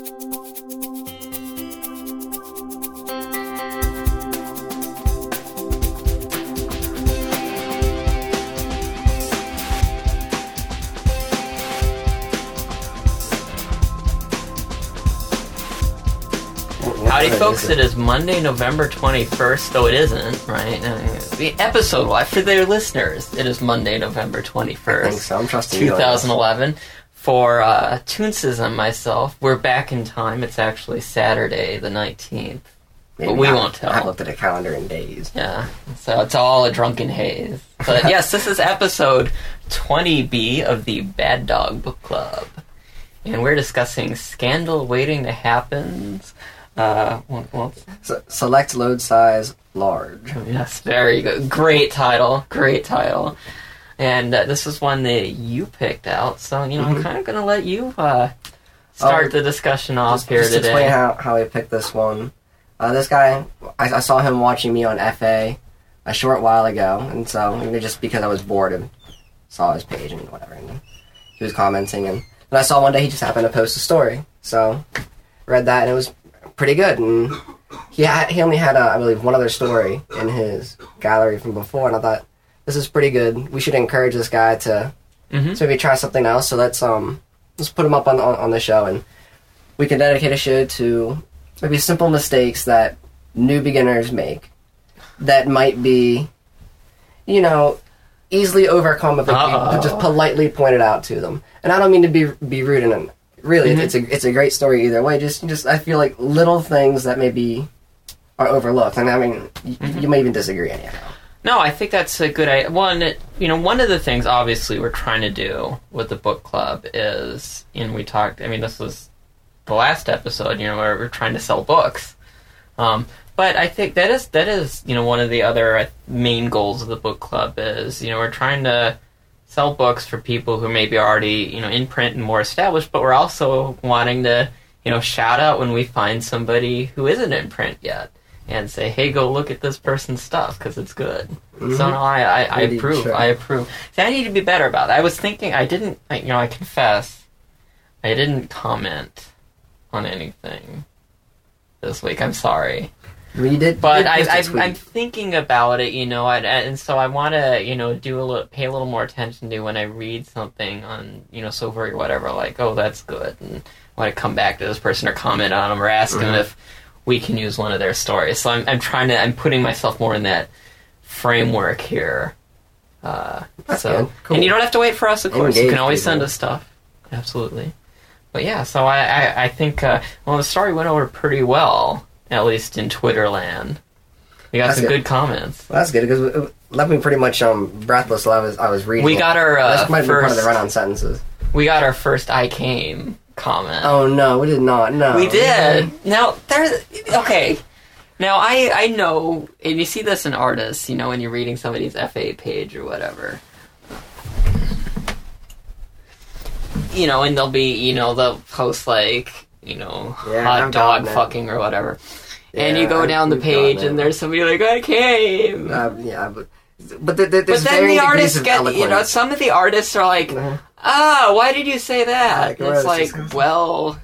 Howdy, folks. It is Monday, November 21st, though it isn't, right? The episode, well, for their listeners, it is Monday, November 21st. I think so. I'm trusting you. 2011. For uh, Toonces and myself, we're back in time. It's actually Saturday, the 19th. Maybe but we not. won't tell. I looked at a calendar in days. Yeah, so it's all a drunken haze. But yes, this is episode 20B of the Bad Dog Book Club. And we're discussing Scandal Waiting to Happen. Uh, what, So, select load size large. Yes, very good. Great title. Great title. And uh, this is one that you picked out, so you know I'm Mhm. kind of going to let you uh, start Oh, the discussion off Just, here just to today. explain how, how I picked this one. Uh, this guy, I, I saw him watching me on FA a short while ago, and so you know, just because I was bored and saw his page and whatever, and he was commenting, and then I saw one day he just happened to post a story, so read that and it was pretty good, and he had, he only had uh, I believe one other story in his gallery from before, and I thought this is pretty good. We should encourage this guy to Mhm. so maybe try something else. So let's um let's put him up on, on on the show, and we can dedicate a show to maybe simple mistakes that new beginners make that might be, you know, easily overcome if we just politely pointed out to them. And I don't mean to be be rude, and really, Mhm. it's a it's a great story either way. Just just I feel like little things that maybe are overlooked, and I mean, y- Mhm. you may even disagree anyhow. No, I think that's a good idea. One, you know, one of the things obviously we're trying to do with the book club is, and we talked. I mean, this was the last episode. You know, where we're trying to sell books. Um, but I think that is that is you know one of the other uh, main goals of the book club is you know we're trying to sell books for people who maybe are already you know in print and more established, but we're also wanting to you know shout out when we find somebody who isn't in print yet and say, hey, go look at this person's stuff because it's good. So Mhm. no, I, I, I approve. I approve. See, I need to be better about that. I was thinking I didn't. I, you know, I confess, I didn't comment on anything this week. I'm sorry, Read it, but I, I. I'm thinking about it. You know, and, and so I want to, you know, do a little, pay a little more attention to when I read something on, you know, Silver or whatever. Like, oh, that's good, and want to come back to this person or comment on them or ask them Mhm. if we can use one of their stories. So I'm, I'm trying to, I'm putting myself more in that framework here. Uh, so, good. Cool. and you don't have to wait for us, of course. you can always people. send us stuff. Absolutely. But yeah, so I, I, I think, uh, well, the story went over pretty well, at least in Twitter land. We got That's some good. good comments. Well, that's good because it left me pretty much um breathless while I was I was reading. We got our uh, be part of the run-on sentences. We got our first "I came" comment. Oh no, we did not. No, We did. Now there's okay. Now I I know, and you see this in artists. You know, when you're reading somebody's FA page or whatever. You know, and they'll be, you know, they'll post like, you know, Yeah, hot I've dog fucking or whatever. and you Yeah, go I've- down the page, and there's somebody like, I came. Uh, yeah, but but the, the, but then the artists get, you know, some of the artists are like, Uh-huh. Ah, why did you say that? And it's like, well,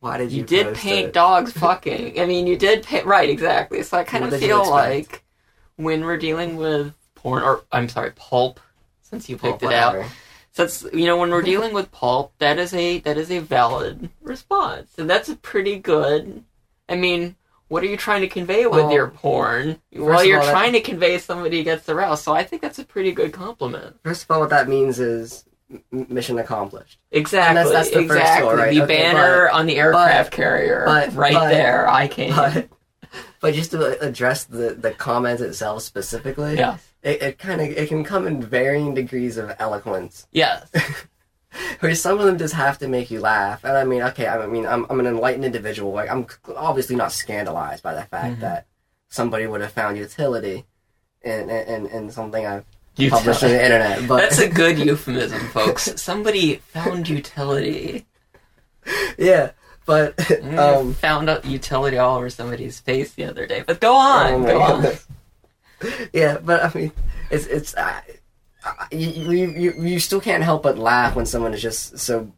Why did you? you did paint it? dogs fucking. I mean, you did paint right, exactly. So I kind What of feel like when we're dealing with porn, or I'm sorry, pulp, since you Oh, picked it out. whatever. Since you know when we're dealing with pulp, that is a that is a valid response, and that's a pretty good. I mean, what are you trying to convey with Well, your porn? Well, you're all, that- trying to convey somebody gets aroused, so I think that's a pretty good compliment. First of all, what that means is mission accomplished. Exactly. that's- that's the first exactly. right? The Okay, banner on the aircraft but- carrier, but- right but- there. I came. But but just to address the the comment itself specifically, yeah. it, it kind of it can come in varying degrees of eloquence. Yes. Where some of them just have to make you laugh, and I mean, okay, I mean, I'm I'm an enlightened individual. Like, I'm obviously not scandalized by the fact Mhm. that somebody would have found utility in in, in something I've published on the internet. But That's a good euphemism, folks. Somebody found utility. yeah, but Mm, um, found out utility all over somebody's face the other day. But go on, oh go on. yeah, but I mean, it's it's uh, you, you you you still can't help but laugh when someone is just so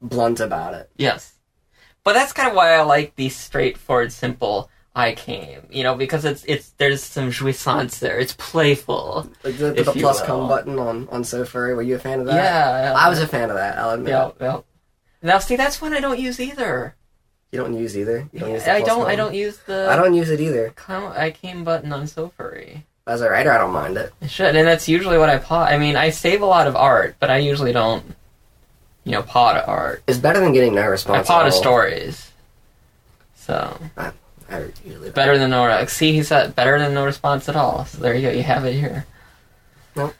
blunt about it. Yes. but that's kind of why I like the straightforward, simple. I came, you know, because it's it's there's some jouissance there. It's playful. Like the, the plus come button on on SoFurry. Were you a fan of that? Yeah, yeah. I was a fan of that. I'll admit. Yeah, yeah. Now, see, that's one I don't use either. You don't use either. You don't use the I don't. I don't use the. I don't use it either. Come, I came button on SoFurry. As a writer, I don't mind it. I should, and that's usually what I pot. I mean, I save a lot of art, but I usually don't. You know, pot art. It's better than getting no response. I pot stories. So I better than no. re- See, he said better than no response at all. So there you go. You have it here. Nope.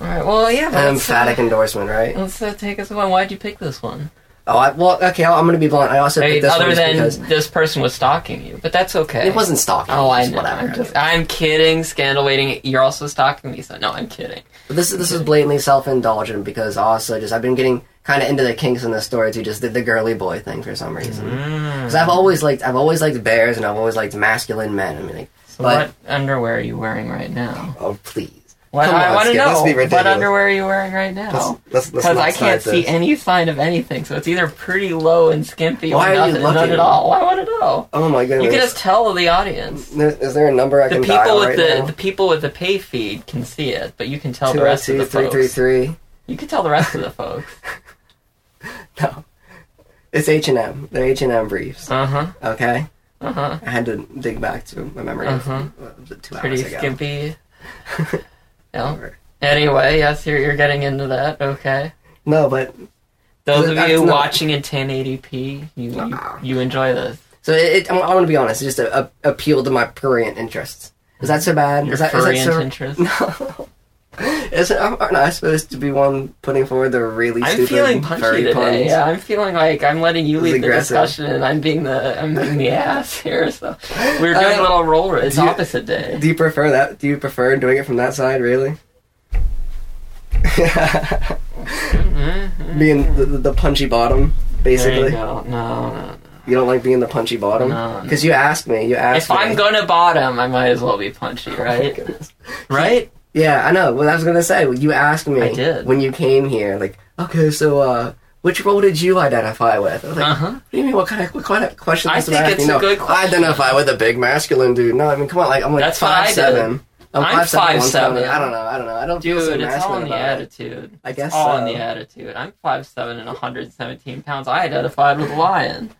All right. Well, yeah. An emphatic uh, endorsement, right? let's uh, take us one. Why'd you pick this one? Oh, I, well, okay. I'm going to be blunt. I also hey, picked this other one than because this person was stalking you, but that's okay. It wasn't stalking. Oh, I know. Whatever. I'm, just, I'm kidding. Scandal waiting. You're also stalking me, so no, I'm kidding. But this is this is blatantly self-indulgent because also just I've been getting kind of into the kinks in the stories too. Just did the girly boy thing for some reason. Mm. Because I've always liked I've always liked bears and I've always liked masculine men. I mean, like, So but what underwear are you wearing right now? oh please, What, Come I on, want to Skip, let's know. What ridiculous. underwear are you wearing right now? let's let's, let's Because not I can't start see this. any sign of anything, so it's either pretty low and skimpy Why or are you nothing, none looking? at all. I want to know. Oh my goodness! You can just tell the audience. There- Is there a number I The can people dial with right the now? the people with the pay feed can see it, but you can tell the rest of the folks. three three. You can tell the rest of the folks. No, it's H and M. They're H and M briefs. Uh huh. Okay, Uh huh. I had to dig back to my memory uh, was two Pretty hours ago. skimpy. yeah. Anyway, yes, you're you're getting into that. Okay. No, but Those of you not- watching in 1080p, you, you Nah. you enjoy this. So it, it, I'm, I'm going to be honest. It just a, a, appealed to my prurient interests. Is that so bad? Your is that, is that so, interest. No. Is it, aren't I supposed to be one putting forward the really I'm stupid feeling punchy today. puns? Yeah, I'm feeling like I'm letting you lead the discussion, and I'm being the I'm being the ass here. So we're doing Uh, a little roll. It's you- opposite day. Do you prefer that? Do you prefer doing it from that side? Really? Mhm. being the, the, punchy bottom, basically. No, no, no. You don't like being the punchy bottom No. because you asked me. You asked If me. I'm gonna bottom, I might as well be punchy, Oh right? goodness. right? Yeah, I know. Well, I was gonna say you asked me. I did. when you came here. Like, okay, so uh, which role did you identify with? I was like, Uh huh. What do you mean? What kind of what kind of question? I think it's a know, good I identify with a big masculine dude. No, I mean, come on, like I'm like That's five seven. I'm, I'm 5'7", 5'7". 170. I don't know. I don't know. I don't feel so it's all in the about it. attitude. I guess It's all in the attitude. I'm five seven and 117 pounds. I identified with a lion.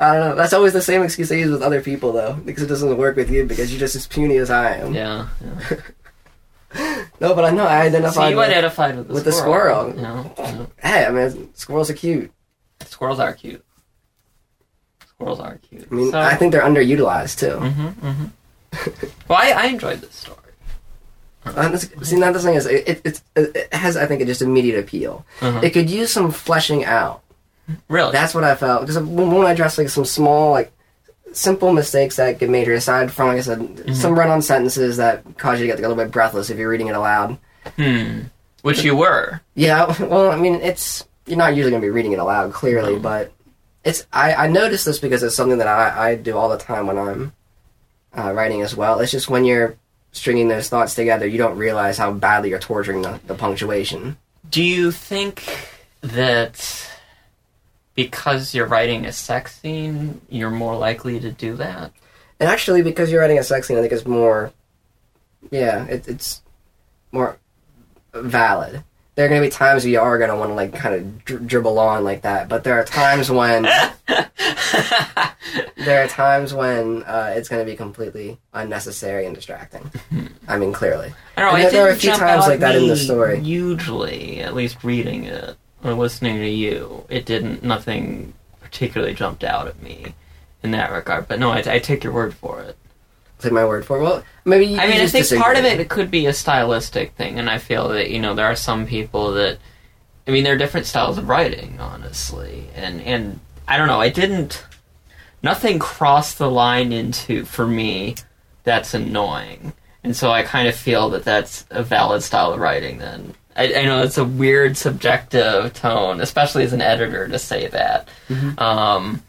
I don't know. That's always the same excuse I use with other people, though, because it doesn't work with you because you're just as puny as I am. Yeah. yeah. No, but I know I identified. So you with. identified with the with the squirrel. You know. Hey, I mean, squirrels are cute. Squirrels are cute. Squirrels are cute. I mean, So- I think they're underutilized too. Mhm, mhm. well, I, I enjoyed this story. Uh, see, now the thing is, it, it, it, it has, I think, it just immediate appeal. Uh-huh. It could use some fleshing out. Really? That's what I felt because when, when I addressed like some small, like simple mistakes that get made here, aside from, like I said, Mm-hmm. some run-on sentences that cause you to get a little bit breathless if you're reading it aloud. hmm. Which you were. Yeah, well, I mean, it's you're not usually gonna be reading it aloud, clearly, No. but it's I, I noticed this because it's something that I, I do all the time when I'm uh, writing as well. It's just when you're stringing those thoughts together, you don't realize how badly you're torturing the, the punctuation. Do you think that because you're writing a sex scene, you're more likely to do that? And actually, because you're writing a sex scene, I think it's more, yeah, it, it's more valid. There are going to be times where you are going to want to like kind of dri- dribble on like that, but there are times when there are times when uh, it's going to be completely unnecessary and distracting. I mean, clearly. I don't know. There- there are a few times like that in the story. Usually, at least reading it or listening to you, it didn't. Nothing particularly jumped out at me in that regard. But no, I, I take your word for it. Take my word for it. Well, maybe you I mean, I think part of it, it could be a stylistic thing, and I feel that you know there are some people that, I mean, there are different styles of writing, honestly, and and I don't know. I didn't. Nothing crossed the line into for me. That's annoying, and so I kind of feel that that's a valid style of writing. Then I, I know it's a weird subjective tone, especially as an editor, to say that. Um,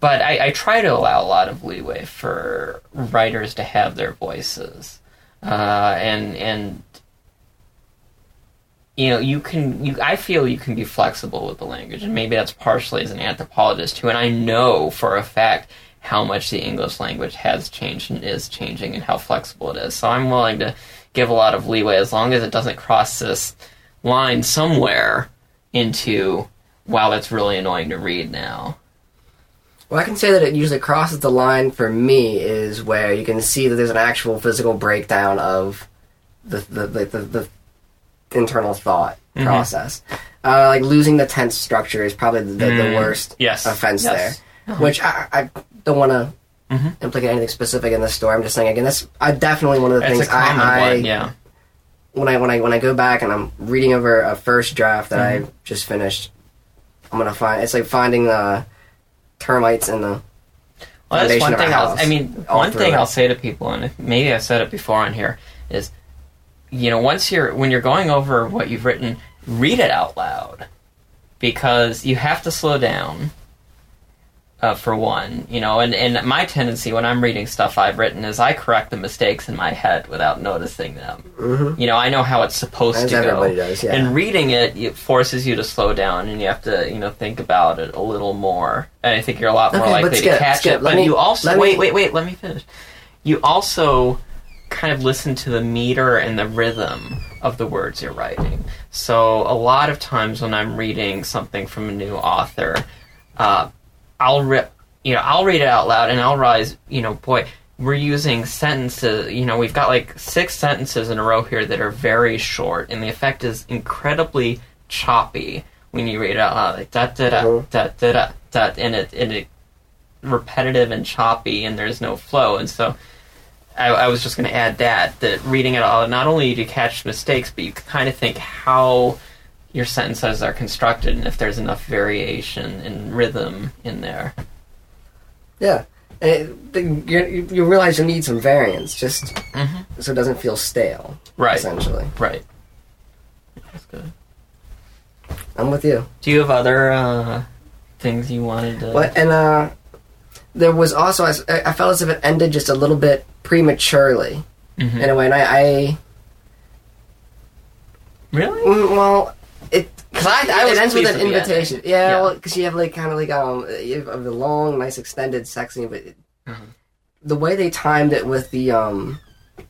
but I, I try to allow a lot of leeway for writers to have their voices, uh, and and you know you can you I feel you can be flexible with the language, and maybe that's partially as an anthropologist too. And I know for a fact how much the English language has changed and is changing, and how flexible it is. So I'm willing to give a lot of leeway as long as it doesn't cross this line somewhere into wow, that's really annoying to read now. Well, I can say that it usually crosses the line for me is where you can see that there's an actual physical breakdown of the the the, the, the internal thought Mhm. process. Uh, like losing the tense structure is probably the, the, the Mm, worst yes, offense yes. there. Which I, I don't want to Mhm. implicate anything specific in this story. I'm just saying again, that's I definitely one of the things I, I one, yeah. when I when I when I go back and I'm reading over a first draft that Mm-hmm. I just finished, I'm gonna find it's like finding the termites in the Well, that's one thing. I'll, house, I mean, one thing it. I'll say to people, and maybe I've said it before on here, is, you know, once you're when you're going over what you've written, read it out loud, because you have to slow down. Uh, for one, you know, and, and my tendency when I'm reading stuff I've written is I correct the mistakes in my head without noticing them. Mhm. You know, I know how it's supposed as to go. does. Yeah. And reading it, it forces you to slow down, and you have to, you know, think about it a little more. And I think you're a lot more Okay, likely skip, to catch skip. it. Let But me- you also wait, me- wait, wait. Let me finish. You also kind of listen to the meter and the rhythm of the words you're writing. So a lot of times when I'm reading something from a new author, uh, I'll re- you know I'll read it out loud and I'll realize you know boy we're using sentences you know we've got like six sentences in a row here that are very short and the effect is incredibly choppy when you read it out loud like da da da Mhm. da da da da and it and it repetitive and choppy and there's no flow and so I, I was just going to add that that reading it all not only do you catch mistakes but you kind of think how your sentences are constructed and if there's enough variation and rhythm in there yeah. And it, the- you, you realize you need some variance just Mhm. so it doesn't feel stale. right Essentially, right that's good I'm with you. do you have other uh, things you wanted to But and uh, there was also I, I felt as if it ended just a little bit prematurely Mhm. in a way, and I, I really mm, well it. Because I, I was it ends with an the invitation. Yeah, Yeah. well, because you have like kind of like um, you have a long, nice extended sex scene, but it, Mhm. the way they timed it with the um,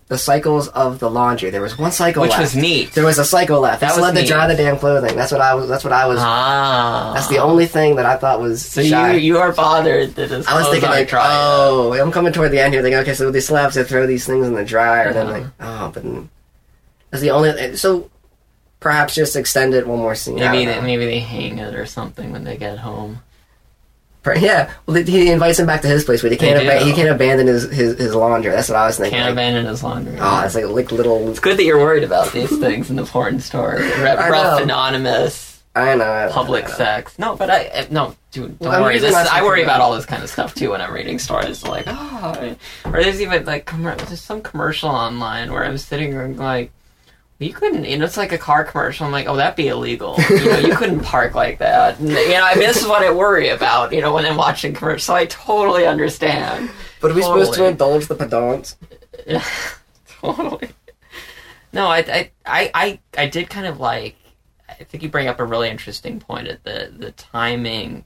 the cycles of the laundry. There was one cycle which left. was neat There was a cycle left. That was led to dry the damn clothing. That's what I was. That's what I was. ah That's the only thing that I thought was so shy. you you are bothered that his I was thinking like, dry oh, I'm coming toward the end here. Thinking, okay, so with these slabs, they throw these things in the dryer, and then like, oh, but then- that's the only. So perhaps just extend it one more scene. Maybe they, maybe they hang it or something when they get home. Yeah, well, he invites him back to his place, but he can't. Do. he can't abandon his, his, his laundry. That's what I was thinking. Can't like, abandon his laundry. oh, it's like like little. It's good that you're worried about these things in the porn store. I rough anonymous, I know. I public know. sex. No, but I no, dude, don't Well, worry. This, I worry about all this kind of stuff too when I'm reading stories. Like, oh, or there's even like commer- there's some commercial online where I'm sitting and like. You couldn't, you know, it's like a car commercial. I'm like, oh, that'd be illegal. You know, you couldn't park like that. And, you know, I mean, this is what I worry about, you know, when I'm watching commercials. So I totally understand. But are we supposed to indulge the pedants? Totally. No, I, I, I, I, I did kind of like. I think you bring up a really interesting point at the the timing.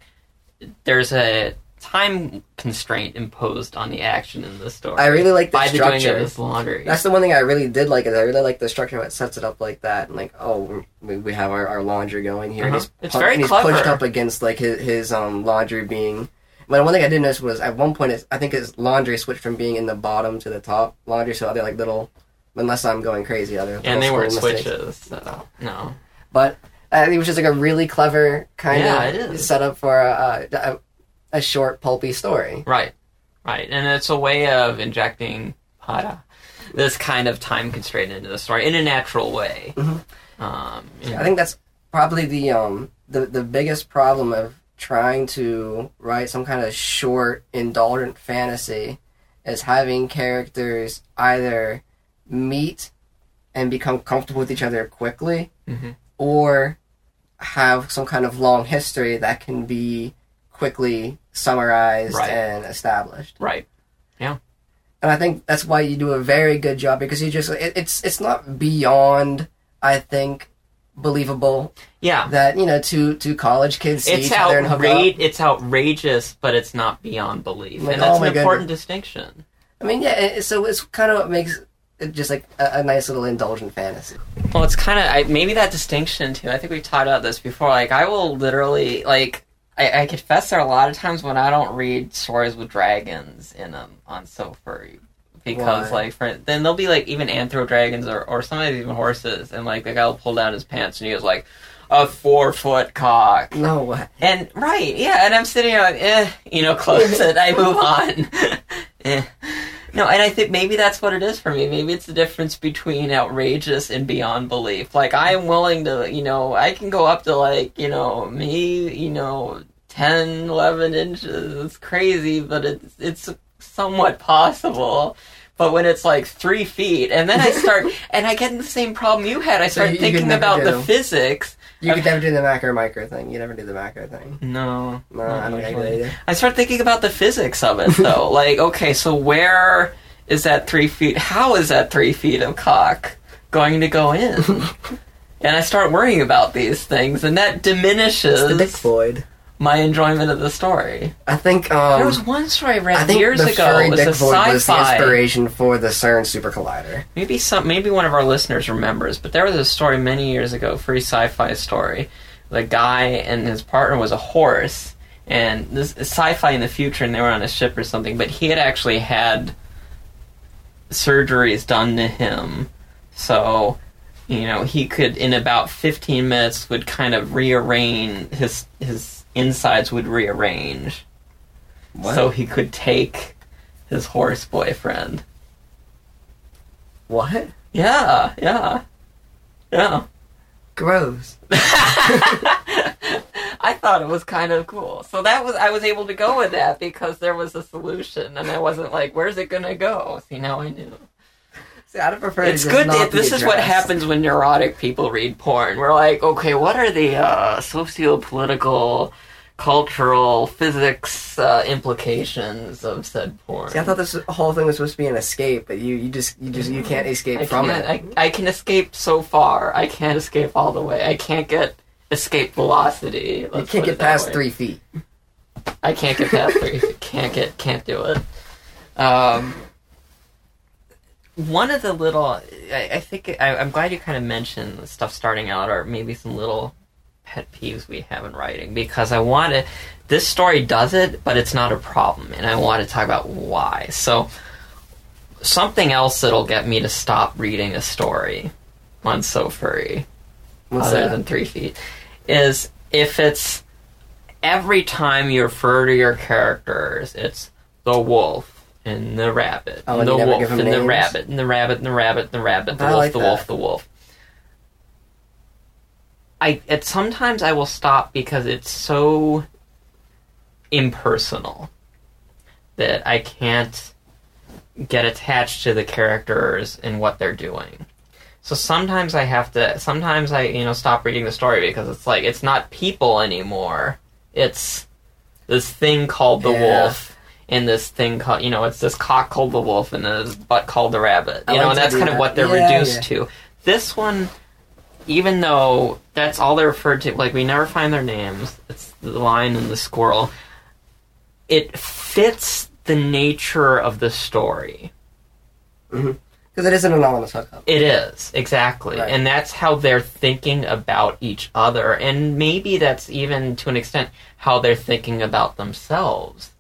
There's a time constraint imposed on the action in the story. I really like the by the doing structure. of this laundry. That's the one thing I really did like. Is I really like the structure how it sets it up like that, and like, oh, we, we have our, our laundry going here. Uh-huh. he's It's very and he's clever. pushed up against like his, his um laundry being. But one thing I did notice was at one point, I think his laundry switched from being in the bottom to the top laundry. So other like little, unless I'm going crazy, other and they weren't mistakes. switches. So no. But uh, it was just like a really clever kind Yeah, of setup for a, a a short pulpy story. Right, right, and it's a way of injecting para, this kind of time constraint into the story in a natural way. Mhm. Um, you I think that's probably the um the the biggest problem of trying to write some kind of short indulgent fantasy is having characters either meet and become comfortable with each other quickly Mhm. or have some kind of long history that can be quickly summarized Right. and established right. Yeah. And I think that's why you do a very good job because you just it, it's it's not beyond I think believable Yeah. that you know two two college kids see It's each other and hook up. It's outrageous, but it's not beyond belief, Like, and that's oh an important distinction. I mean, yeah. So it's kind of what makes it just like a, a nice little indulgent fantasy. Well, it's kind of maybe that distinction too. I think we've talked about this before. Like, I will literally like. I, I confess there are a lot of times when I don't read stories with dragons in them on So Furry because Why? like for then there'll be like even anthro dragons or or sometimes even horses and like the guy will pull down his pants and he goes like a four foot cock No way. and right yeah and I'm sitting here like eh you know close it I move on eh. No and I think maybe that's what it is for me. Maybe it's the difference between outrageous and beyond belief. Like I am willing to you know I can go up to like you know me you know 10 11 inches. It's crazy but it's it's somewhat possible. But when it's like three feet and then i start and i get in the same problem you had. I start you- you thinking never about the physics You could never do the macro micro thing. You never do the macro thing. no No, I don't think I either. I start thinking about the physics of it though. like, okay, so where is that three feet? How is that three feet of cock going to go in? and I start worrying about these things, and that It's the Dick diminishes Floyd. My enjoyment of the story. I think um, there was one story I read I think years the ago. furry It was Dick a Floyd was the inspiration for the CERN Super Collider. Maybe some, maybe one of our listeners remembers, but there was a story many years ago, free sci-fi story. The guy and his partner was a horse, and this sci-fi in the future, and they were on a ship or something. But he had actually had surgeries done to him, so you know he could, in about fifteen minutes, would kind of rearrange his his insides would rearrange, What? so he could take his horse boyfriend. what? Yeah, yeah, yeah. Gross. I thought it was kind of cool. So that was I was able to go with that because there was a solution, and I wasn't like, "Where's it gonna go?" See, now I knew. See, I'd prefer It's to good. It, this is what happens when neurotic people read porn. We're like, okay, what are the uh, socio-political, cultural, physics uh, implications of said porn? See, I thought this whole thing was supposed to be an escape, but you, you just, you just, you can't escape I from can't- it. I, I can escape so far. I can't escape all the way. I can't get escape velocity. you let's can't get past way. three feet. I can't get past three. can't get. Can't do it. Um, one of the little, I, I think I, I'm glad you kind of mentioned the stuff starting out, or maybe some little pet peeves we have in writing, because I want to. This story does it, but it's not a problem, and I want to talk about why. So, something else that'll get me to stop reading a story on SoFurry What's other that? than three feet is if it's every time you refer to your characters, it's the wolf and the rabbit, Oh, and and the wolf and the rabbit and the rabbit and the rabbit and the rabbit, the I wolf, like the that. wolf, the wolf. I at sometimes I will stop because it's so impersonal that I can't get attached to the characters and what they're doing. So sometimes I have to sometimes I, you know, stop reading the story because it's like it's not people anymore. It's this thing called the Yeah. wolf and this thing called you know, it's this cock called the wolf and this butt called the rabbit. I You know, like and that's kind of what they're Yeah, reduced to. This one even though that's all they're referred to, like we never find their names. It's the lion and the squirrel. It fits the nature of the story. Mm-hmm. Because it is an anonymous hookup. It is exactly, Right. and that's how they're thinking about each other, and maybe that's even to an extent how they're thinking about themselves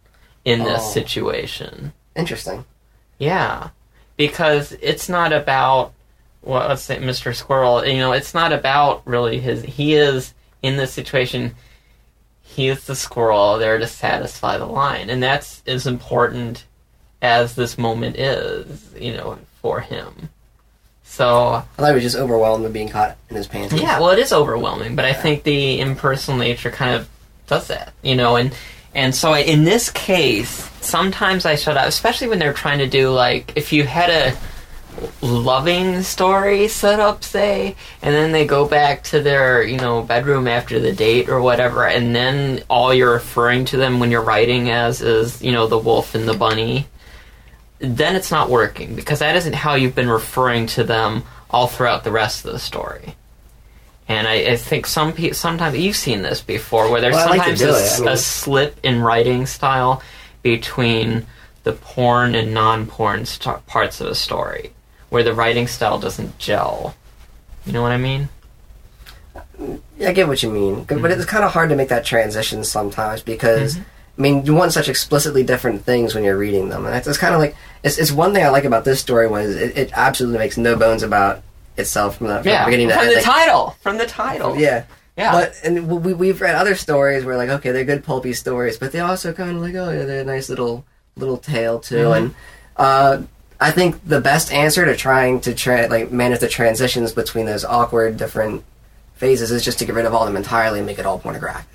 in this Oh. situation. Interesting. Yeah, because it's not about well, let's say Mr. Squirrel. You know, it's not about really his. He is in this situation. He is the squirrel there to satisfy the line, and that's as important as this moment is. You know, for him. So I thought he was just overwhelmed with being caught in his pants. yeah, well, it is overwhelming, but I think the impersonal nature kind of does that, you know, and and so in this case, sometimes I shut up, especially when they're trying to do like if you had a loving story set up, say, and then they go back to their you know bedroom after the date or whatever, and then all you're referring to them when you're writing as is you know the wolf and the bunny then it's not working because that isn't how you've been referring to them all throughout the rest of the story. And I, I think some people sometimes you've seen this before, where there's Well, I like sometimes a, it, I mean- a slip in writing style between the porn and non-porn st- parts of a story, where the writing style doesn't gel. You know what I mean? Yeah, I get what you mean, but Mm-hmm. it's kind of hard to make that transition sometimes because I mean you want such explicitly different things when you're reading them, and it's, it's kind of like it's, it's one thing I like about this story was it, it absolutely makes no bones about itself from the, from the Yeah, beginning to from end. the Like, title, from the title. yeah. yeah. But and we we've read other stories where like okay they're good pulpy stories, but they also kind of like oh yeah they're a nice little little tale too. Mm-hmm. And uh, I think the best answer to trying to tra- like manage the transitions between those awkward different phases is just to get rid of all of them entirely and make it all pornographic.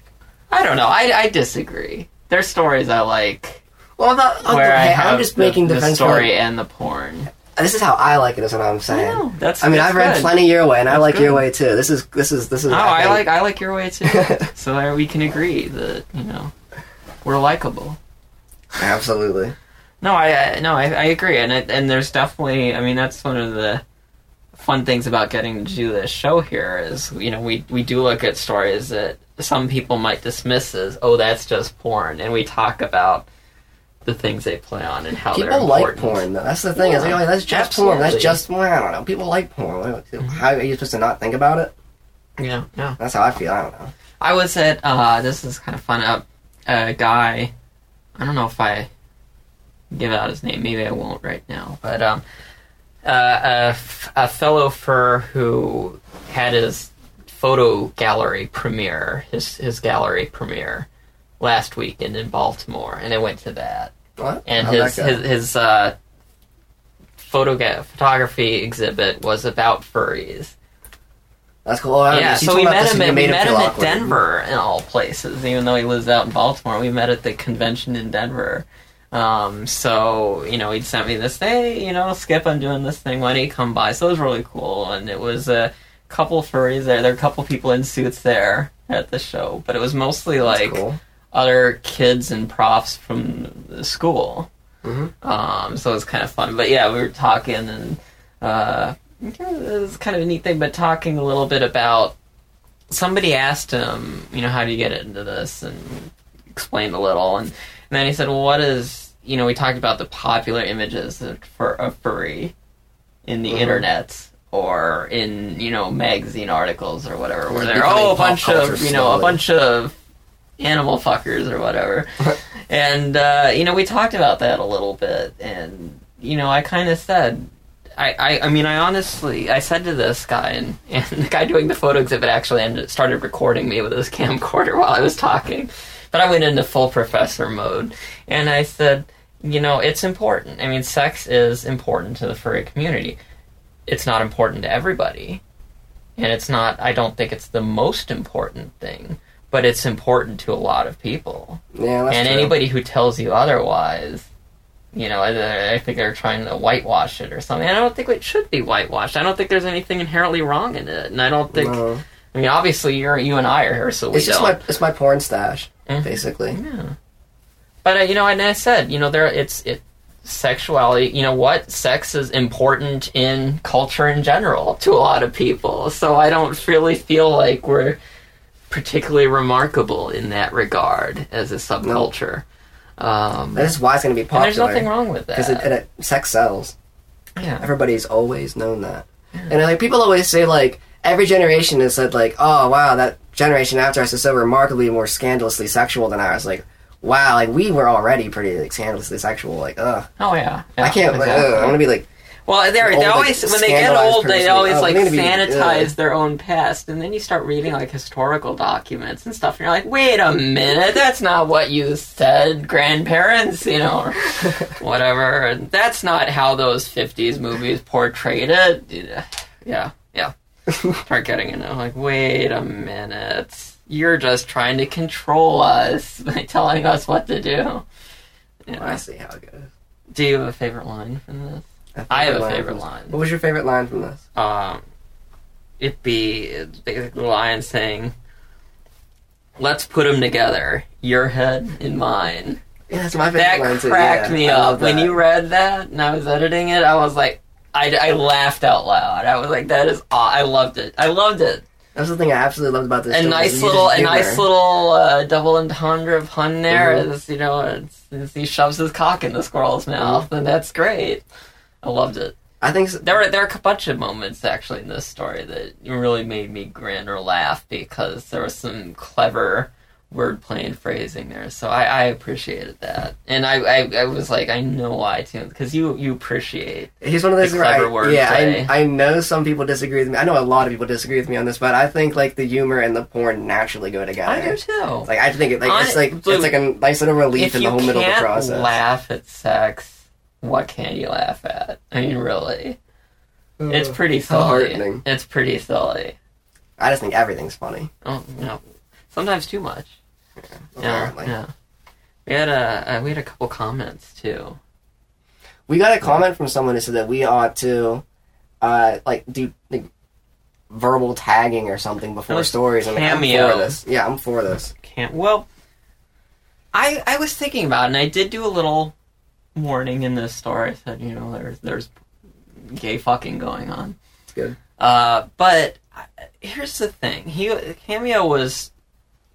I don't know. I, I disagree. There's stories I like Well, I'm not. where I I'm just the, making the story for and the porn. This is how I like it. Is what I'm saying. know. That's- I mean, that's I've read good. plenty your way, and I That's like your way too. This is this is this is. Oh, I like I like your way too. so there we can agree that you know we're likable. absolutely. No, I, I no, I, I agree, and it, and there's definitely. I mean, that's one of the fun things about getting to do this show here is you know we we do look at stories that some people might dismiss as oh that's just porn, and we talk about the things they play on and how they're People like porn. Though. That's the thing. Is like, oh, that's just porn. That's just porn. I don't know. People like porn. What- How are you supposed to not think about it? Yeah, yeah. That's how I feel. I don't know. I was at uh, this is kind of fun. Uh, a guy, I don't know if I give out his name. Maybe I won't right now. But um, uh, a, f- a fellow fur who had his photo gallery premiere, his his gallery premiere last weekend in Baltimore, and I went to that. What? And his his his uh, photo photography exhibit was about furries. That's cool. Oh, Yeah, so we met him. At, we met him at awkward. Denver, in all places. Even though he lives out in Baltimore, we met at the convention in Denver. Um, so you know, he'd sent me this. Hey, you know, Skip, I'm doing this thing. Why don't you come by? So it was really cool, and it was a couple furries there. There were a couple people in suits there at the show, but it was mostly That's like cool. Other kids and profs from the school. Mhm. Um, so it was kind of fun. But yeah, we were talking, and uh, it was kind of a neat thing. But talking a little bit about somebody asked him, you know, how do you get into this, and explained a little, and, and then he said, well, what is, you know, we talked about the popular images of- for a furry in the Mhm. internet. Or in you know magazine articles or whatever, where they're oh a bunch of you know a bunch of animal fuckers or whatever. and uh, you know, we talked about that a little bit, and you know, I kind of said, I, I, I mean, I honestly, I said to this guy, and, and the guy doing the photo exhibit actually ended, started recording me with his camcorder while I was talking, but I went into full professor mode, and I said, you know, it's important. I mean, sex is important to the furry community. It's not important to everybody. And it's not, I don't think it's the most important thing, but it's important to a lot of people. Yeah, that's and true. anybody who tells you otherwise, you know, I, I think they're trying to whitewash it or something. I don't think it should be whitewashed. I don't think there's anything inherently wrong in it. And I don't think, No. I mean, obviously, you're, you and I are here, so we It's just don't. my it's my porn stash, Mhm. basically. Yeah. But uh, you know, and I said, you know, there it's it sexuality. You know what? Sex is important in culture in general to a lot of people. So I don't really feel like we're particularly remarkable in that regard as a subculture. Um, That is why it's going to be and there's popular. nothing wrong with because that. it, it, sex sells. yeah. Everybody's always known that. And like people always say like every generation has said like, oh wow, that generation after us is so remarkably more scandalously sexual than ours. Like, wow, like we were already pretty like scandalously sexual. Like, ugh, Oh yeah. I can't. Like, exactly. ugh, I want to be like, Well, they're, they like, always when they get old, they always Oh, like be- sanitize yeah. their own past, and then you start reading like historical documents and stuff, and you're like, wait a minute, that's not what you said, grandparents, you know, or whatever. And that's not how those '50s movies portrayed it. Yeah, yeah. Start getting into like, wait a minute, you're just trying to control us by telling us what to do. Yeah. I see how it goes. Do you have a favorite line from this? I have a line favorite line. What was your favorite line from this? um, it be basically the lion saying, "Let's put them together, your head and mine." Yeah, that's my favorite That line too. cracked yeah, me I up when you read that, and I was editing it. I was like, I, I laughed out loud. I was like, "That is, aw- I loved it. I loved it." That's the thing I absolutely loved about this. a nice little, a nice little uh, double entendre of pun there. Mhm. Is, you know, it's, it's- he shoves his cock in the squirrel's mouth, and that's great. I loved it. I think s- There were there are a bunch of moments actually in this story that really made me grin or laugh because there was some clever wordplay and phrasing there. So I, I appreciated that, and I, I, I was like, I know why too, because you you appreciate. he's one of those the where I, clever wordplay. yeah, I, I know some people disagree with me. I know a lot of people disagree with me on this, but I think like the humor and the porn naturally go together. I do too. Like I think it, like it's like it's like a nice little relief in the whole middle of the process. laugh at sex, what can you laugh at? I mean, really, it's pretty silly. It's pretty silly. I just think everything's funny. Oh, know, sometimes too much. Yeah, Apparently. yeah. We had a uh, we had a couple comments too. We got a comment from someone who said that we ought to, uh, like do like verbal tagging or something before stories. I'm, like, I'm for this. Yeah, I'm for this. Can't. Well, I I was thinking about it, and I did do a little warning in this story. I said, you know, there's there's gay fucking going on. It's good. Uh, but here's the thing: he cameo was,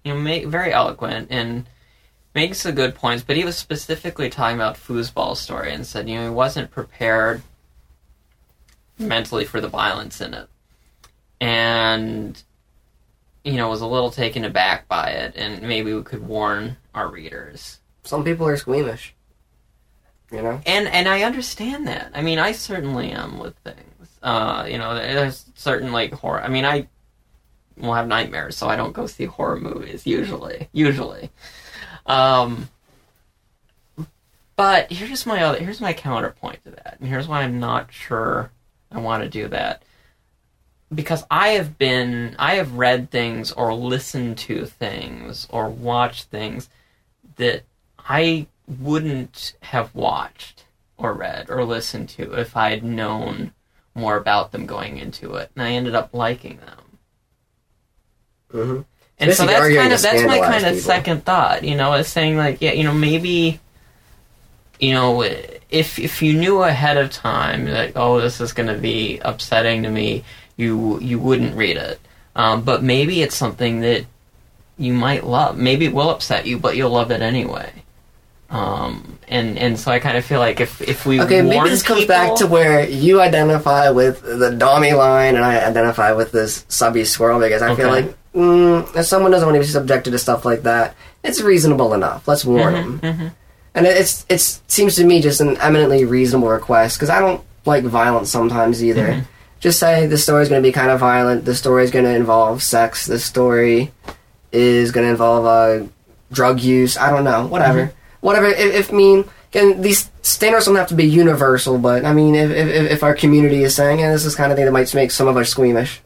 you know, ma- very eloquent and makes the good points. But he was specifically talking about foosball story and said, you know, he wasn't prepared mentally for the violence in it, and you know, was a little taken aback by it, and maybe we could warn our readers. Some people are squeamish. You know. And and I understand that. I mean, I certainly am with things. Uh, you know, there's certain like horror. I mean, I will have nightmares, so I don't go see horror movies usually. Usually, um, but here's my other. Here's my counterpoint to that, and here's why I'm not sure I want to do that. Because I have been, I have read things or listened to things or watched things that I wouldn't have watched or read or listened to if I had known more about them going into it, and I ended up liking them. Mm-hmm. And so that's kind of that's my kind of people. second thought, you know, is saying like, yeah, you know, maybe, you know, if if you knew ahead of time that oh, this is going to be upsetting to me, you you wouldn't read it. Um, but maybe it's something that you might love. Maybe it will upset you, but you'll love it anyway. Um, and and so I kind of feel like if if we Okay, maybe this comes back to where you identify with the Dommy line and I identify with this subby squirrel because I feel like mm, if someone doesn't want to be subjected to stuff like that, it's reasonable enough. Let's warn them. Mhm. And it- it's it seems to me just an eminently reasonable request because I don't like violence sometimes either. Mm-hmm. Just say the story's going to be kind of violent. The story's going to involve sex. The story is going to involve uh, drug use. I don't know. Whatever. Whatever. If, if I mean, again, these standards don't have to be universal, but I mean, if if, if our community is saying, yeah, this is kind of thing that might make some of us squeamish.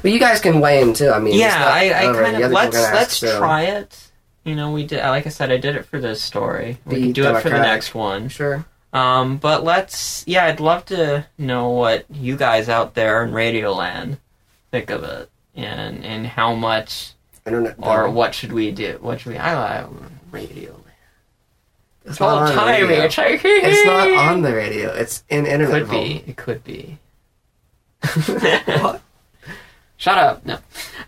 But you guys can weigh in too. I mean, yeah, I, I kind of let's let's ask, so- try it. You know, we did. Like I said, I did it for this story. We can do it for the next one. Sure. Um, but let's. Yeah, I'd love to know what you guys out there in Radioland think of it, and and how much Internet. or what should we do? What should we? I like Radioland. It's not on the radio. it's It's not on the radio. It's in internet. Could be. It could be. What? Shut up. No.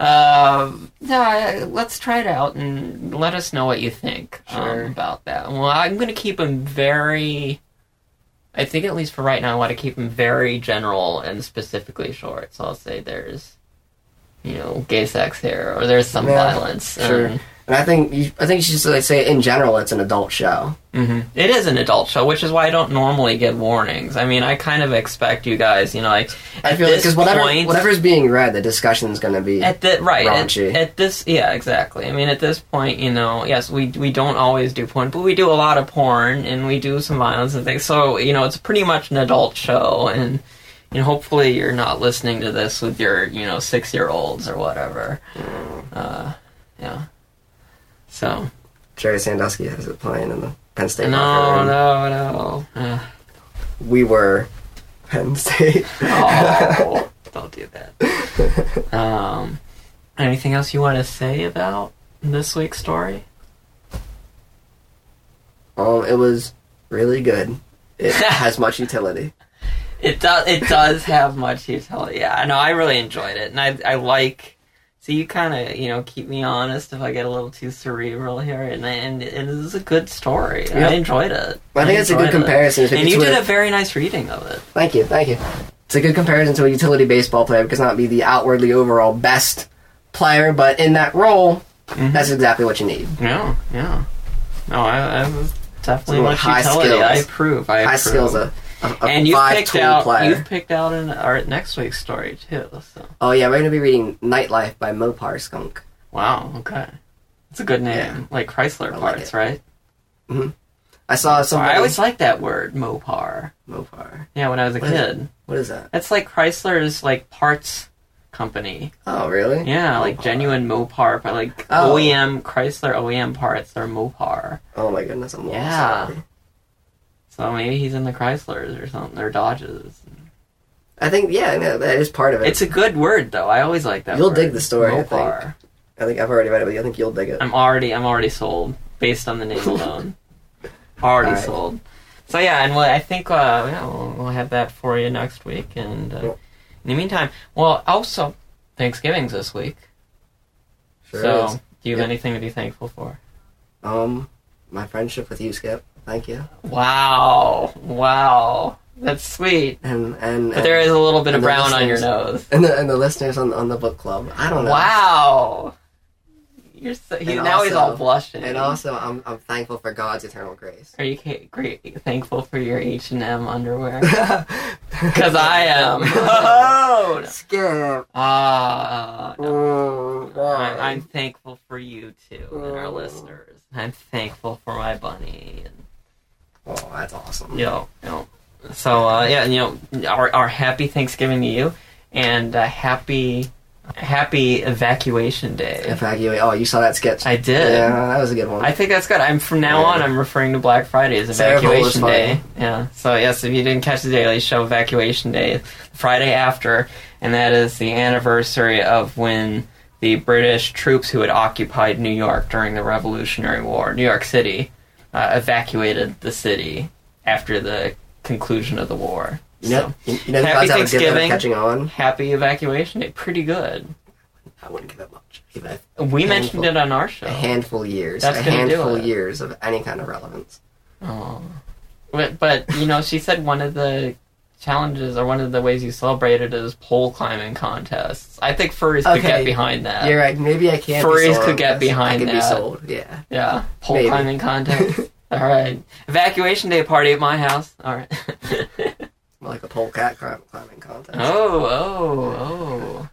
Um, no, I- let's try it out and let us know what you think Sure. um, about that. Well, I'm going to keep them very. I think, at least for right now, I want to keep them very general and specifically short. So I'll say there's, you know, gay sex here, or there's some Yeah, violence. sure. Um, And I think you, I think you should just like say in general it's an adult show. hmm It is an adult show, which is why I don't normally give warnings. I mean, I kind of expect you guys, you know, like I feel like because whatever point- whatever's being read, the discussion is going to be. At the right at, at this, yeah, exactly. I mean, at this point, you know, yes, we we don't always do porn, but we do a lot of porn and we do some violence and things. So you know, it's pretty much an adult show, and you know, hopefully, you're not listening to this with your you know six year olds or whatever. Uh, yeah. So Jerry Sandusky has it playing in the Penn State no, no, no. Uh, We were Penn State. oh, don't do that. Um, anything else you want to say about this week's story? um, it was really good. It has much utility. It does. It does have much utility. Yeah, no, I really enjoyed it, and I I like. So you kind of you know keep me honest if I get a little too cerebral here, and and, and it is a good story. Yep. I enjoyed it. I think it's a good it. comparison. If And you did a very nice reading of it. Thank you, thank you. It's a good comparison to a utility baseball player because not be the outwardly overall best player, but in that role, Mhm. that's exactly what you need. Yeah, yeah. No, I, I was definitely much high utility. skills. I approve. I High approve. skills, a, a and you've picked out player. you've picked out an, our next week's story too. So Oh yeah, we're gonna be reading Nightlife by Mopar Skunk. wow, okay, it's a good name, Yeah. like Chrysler I like parts, it. right? Mm-hmm. I saw somebody. I always liked that word, Mopar. Mopar. Yeah, when I was a What is kid, What is that? that's like Chrysler's like parts company. Oh really? Yeah, like genuine Mopar, but like Oh. OEM Chrysler OEM parts. They're Mopar. Oh my goodness, I'm lost Yeah. already. So maybe he's in the Chryslers or something, or Dodges. I think yeah, no, that is part of it. It's a good word though. I always like that. You'll word. dig the story, I think. I think I've already read it, but I think you'll dig it. I'm already I'm already sold based on the name alone. already Alright. sold. So yeah, and what I think uh, yeah, we'll, we'll have that for you next week. And uh, Cool. in the meantime, well, also Thanksgiving's this week. Sure so is. do you have Yep. anything to be thankful for? Um, my friendship with you, Skip. Thank you. Wow, wow, that's sweet. And and But there is a little bit of brown on your nose. and the and the listeners on on the book club. I don't know. Wow. You're so, he, now he's all blushing. And also, I'm I'm thankful for God's eternal grace. Are you great thankful for your H and M underwear? Because I am. Oh, no. Skip. Ah, no. Mm, I'm, I'm thankful for you too and our Oh. listeners. I'm thankful for my bunny. And, Oh, that's awesome. you know, you know. So uh, yeah, you know, our, our happy Thanksgiving to you, and uh, happy happy evacuation day. Evacuate. Oh, you saw that sketch? I did. Yeah, that was a good one. I think that's good. I'm from now Yeah. on. I'm referring to Black Friday as Sarah Cole was Evacuation. Day. Yeah. So yes, if you didn't catch the Daily Show, Evacuation Day, Friday after, and that is the anniversary of when the British troops who had occupied New York during the Revolutionary War, New York City, uh, evacuated the city after the conclusion of the war. you know, So, you, you know, the Happy God's have a good way Thanksgiving. catching on. happy Evacuation Day. Pretty good. I wouldn't give it much. Give We Handful. mentioned it on our show. a handful of years. That's a handful it. years of any kind of relevance. Oh. But, but, you know, she said one of the challenges or one of the ways you celebrate it is pole climbing contests. I think furries could get behind that. You're right. Maybe I can't. Furries be could get behind I be that. sold. Yeah. Yeah, pole Maybe. climbing contest. All right, evacuation day party at my house. All right. Like a pole cat climbing contest. oh, oh, oh.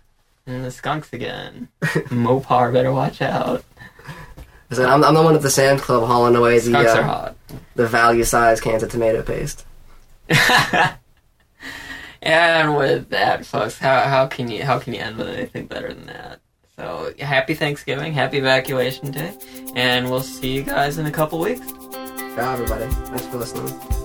And the skunks again. Mopar, better watch out. Said, I'm, I'm the one at the Sam's Club hauling away the uh, hot. the value size cans of tomato paste. and with that, folks, how, how can you how can you end with anything better than that? So happy Thanksgiving, happy evacuation day, and we'll see you guys in a couple weeks. Ciao, everybody. Thanks for listening.